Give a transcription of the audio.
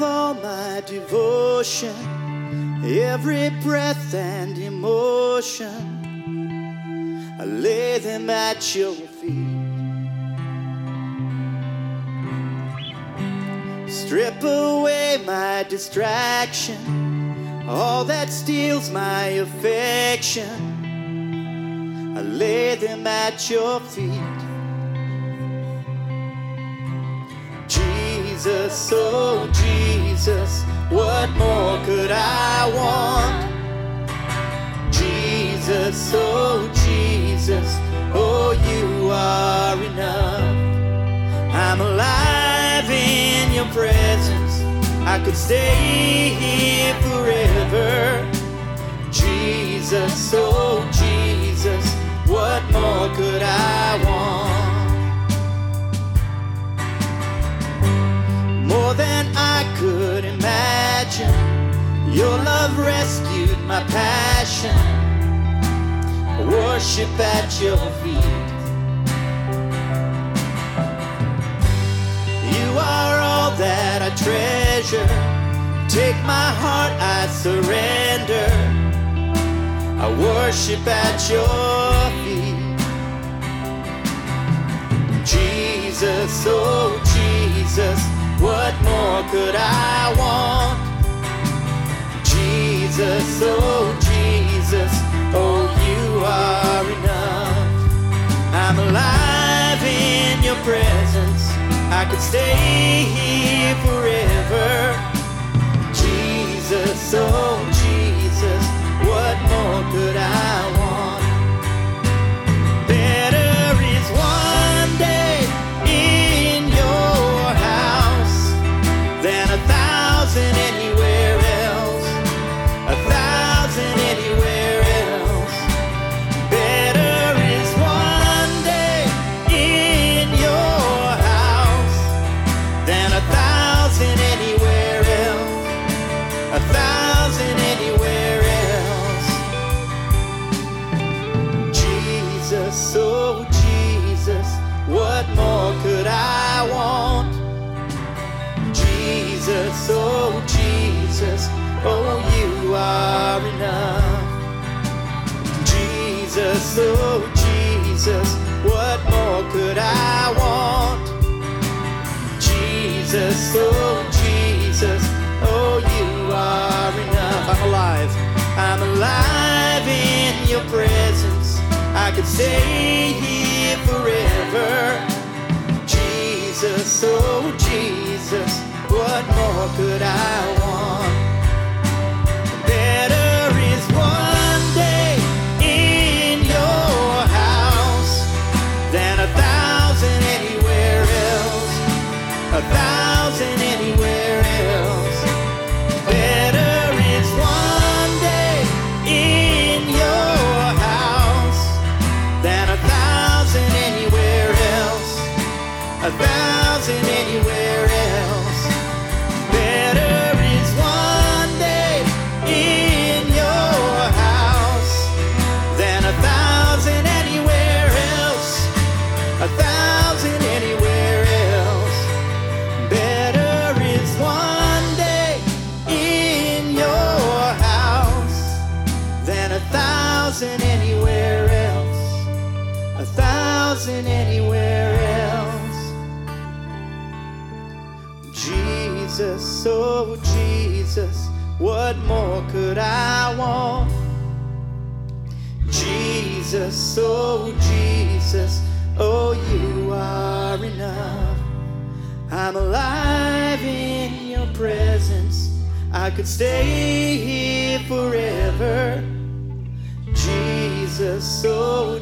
my devotion, every breath and emotion, I lay them at your feet. Strip away my distraction, all that steals my affection. I lay them at your feet. Jesus, oh Jesus, what more could I want? Jesus, oh Jesus, oh you are enough. I'm alive in your presence. I could stay here forever. Jesus, oh Jesus, what more could I want? Your love rescued my passion. I worship at your feet. You are all that I treasure. Take my heart, I surrender. I worship at your feet. Jesus, oh Jesus. What more could I want? Jesus, oh Jesus, oh you are enough. I'm alive in your presence. I could stay here forever. Oh Jesus, what more could I want? Jesus, oh Jesus, oh you are enough. I'm alive, I'm alive in your presence. I could stay here forever. Jesus, oh Jesus, A thousand anywhere else. Better is one day in your house than a thousand anywhere else. A thousand anywhere else. Better is one day in your house than a thousand anywhere else. A thousand anywhere Oh Jesus, what more could I want? Jesus, oh Jesus, oh you are enough. I'm alive in your presence. I could stay here forever. Jesus, oh